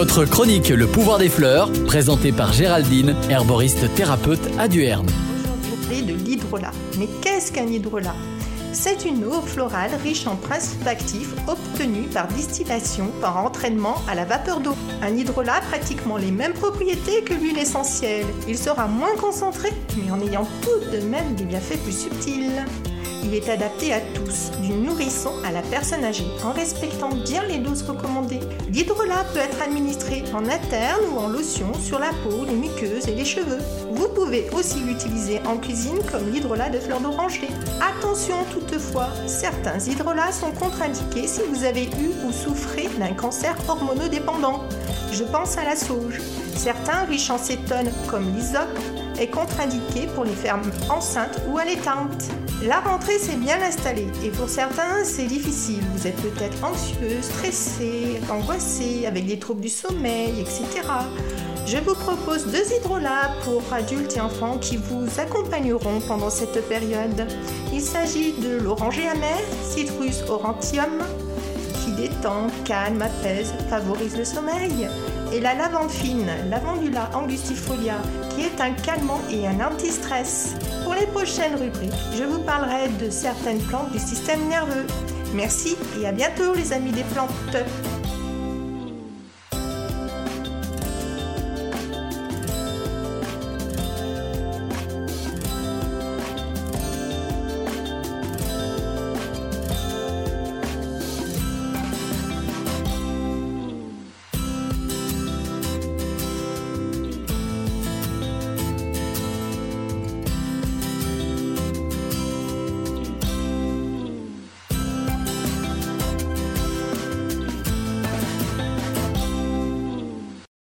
Votre chronique Le pouvoir des fleurs, présentée par Géraldine, herboriste thérapeute à Duerne. Aujourd'hui, de l'hydrolat. Mais qu'est-ce qu'un hydrolat? C'est une eau florale riche en principes actifs obtenus par distillation par entraînement à la vapeur d'eau. Un hydrolat a pratiquement les mêmes propriétés que l'huile essentielle. Il sera moins concentré, mais en ayant tout de même des bienfaits plus subtils. Il est adapté à tous, du nourrisson à la personne âgée, en respectant bien les doses recommandées. L'hydrolat peut être administré en interne ou en lotion sur la peau, les muqueuses et les cheveux. Vous pouvez aussi l'utiliser en cuisine comme l'hydrolat de fleurs d'oranger. Attention toutefois, certains hydrolats sont contre-indiqués si vous avez eu ou souffrez d'un cancer hormonodépendant. Je pense à la sauge. Certains riches en cétone comme l'isop est contre-indiqué pour les femmes enceintes ou allaitantes. La rentrée s'est bien installée et pour certains c'est difficile. Vous êtes peut-être anxieux, stressé, angoissé, avec des troubles du sommeil, etc. Je vous propose deux hydrolats pour adultes et enfants qui vous accompagneront pendant cette période. Il s'agit de l'oranger amer, Citrus aurantium, détend, calme, apaise, favorise le sommeil, et la lavande fine, Lavandula angustifolia, qui est un calmant et un anti-stress. Pour les prochaines rubriques, je vous parlerai de certaines plantes du système nerveux. Merci et à bientôt les amis des plantes.